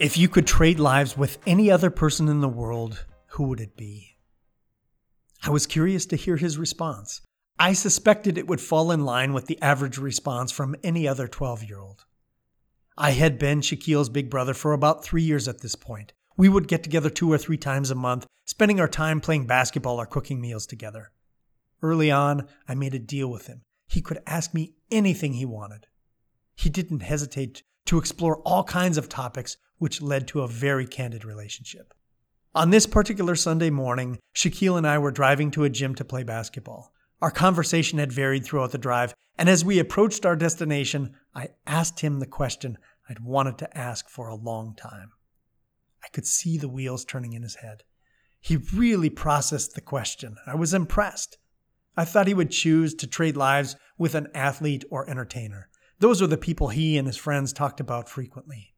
If you could trade lives with any other person in the world, who would it be? I was curious to hear his response. I suspected it would fall in line with the average response from any other 12 year old. I had been Shakeel's big brother for about three years at this point. We would get together two or three times a month, spending our time playing basketball or cooking meals together. Early on, I made a deal with him. He could ask me anything he wanted. He didn't hesitate to explore all kinds of topics, which led to a very candid relationship. On this particular Sunday morning, Shakeel and I were driving to a gym to play basketball. Our conversation had varied throughout the drive, and as we approached our destination, I asked him the question I'd wanted to ask for a long time. I could see the wheels turning in his head. He really processed the question. I was impressed. I thought he would choose to trade lives with an athlete or entertainer. Those were the people he and his friends talked about frequently.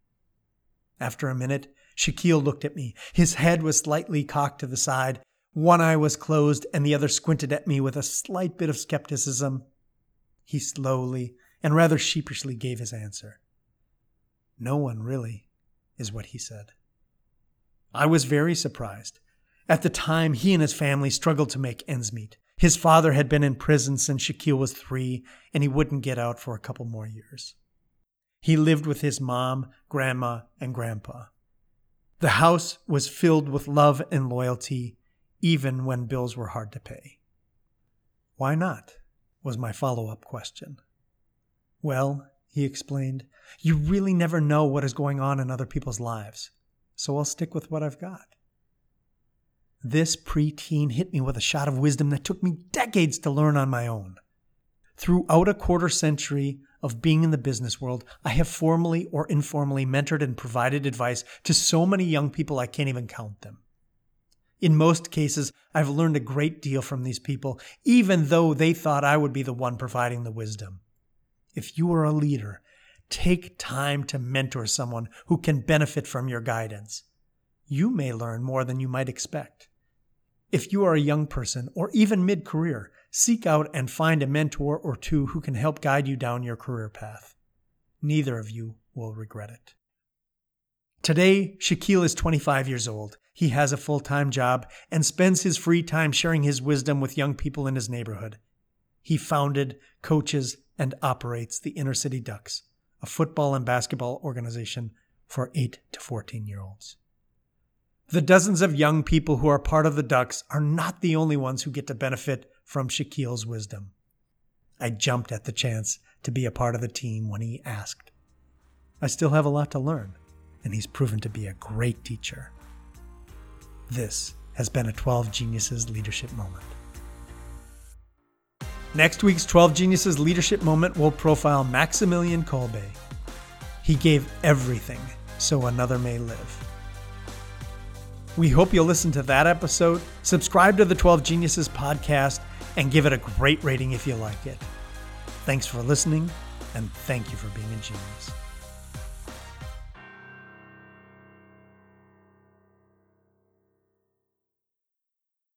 After a minute, Shakeel looked at me. His head was slightly cocked to the side, one eye was closed, and the other squinted at me with a slight bit of skepticism. He slowly and rather sheepishly gave his answer. No one, really, is what he said. I was very surprised. At the time, he and his family struggled to make ends meet. His father had been in prison since Shakeel was three, and he wouldn't get out for a couple more years. He lived with his mom, grandma, and grandpa. The house was filled with love and loyalty, even when bills were hard to pay. Why not? was my follow up question. Well, he explained, you really never know what is going on in other people's lives, so I'll stick with what I've got. This preteen hit me with a shot of wisdom that took me decades to learn on my own. Throughout a quarter century of being in the business world, I have formally or informally mentored and provided advice to so many young people I can't even count them. In most cases, I've learned a great deal from these people, even though they thought I would be the one providing the wisdom. If you are a leader, take time to mentor someone who can benefit from your guidance. You may learn more than you might expect. If you are a young person or even mid career, seek out and find a mentor or two who can help guide you down your career path. Neither of you will regret it. Today, Shakeel is 25 years old. He has a full time job and spends his free time sharing his wisdom with young people in his neighborhood. He founded, coaches, and operates the Inner City Ducks, a football and basketball organization for 8 to 14 year olds. The dozens of young people who are part of the Ducks are not the only ones who get to benefit from Shakeel's wisdom. I jumped at the chance to be a part of the team when he asked. I still have a lot to learn, and he's proven to be a great teacher. This has been a 12 Geniuses leadership moment. Next week's 12 Geniuses leadership moment will profile Maximilian Kolbe. He gave everything so another may live. We hope you'll listen to that episode, subscribe to the 12 Geniuses podcast, and give it a great rating if you like it. Thanks for listening, and thank you for being a genius.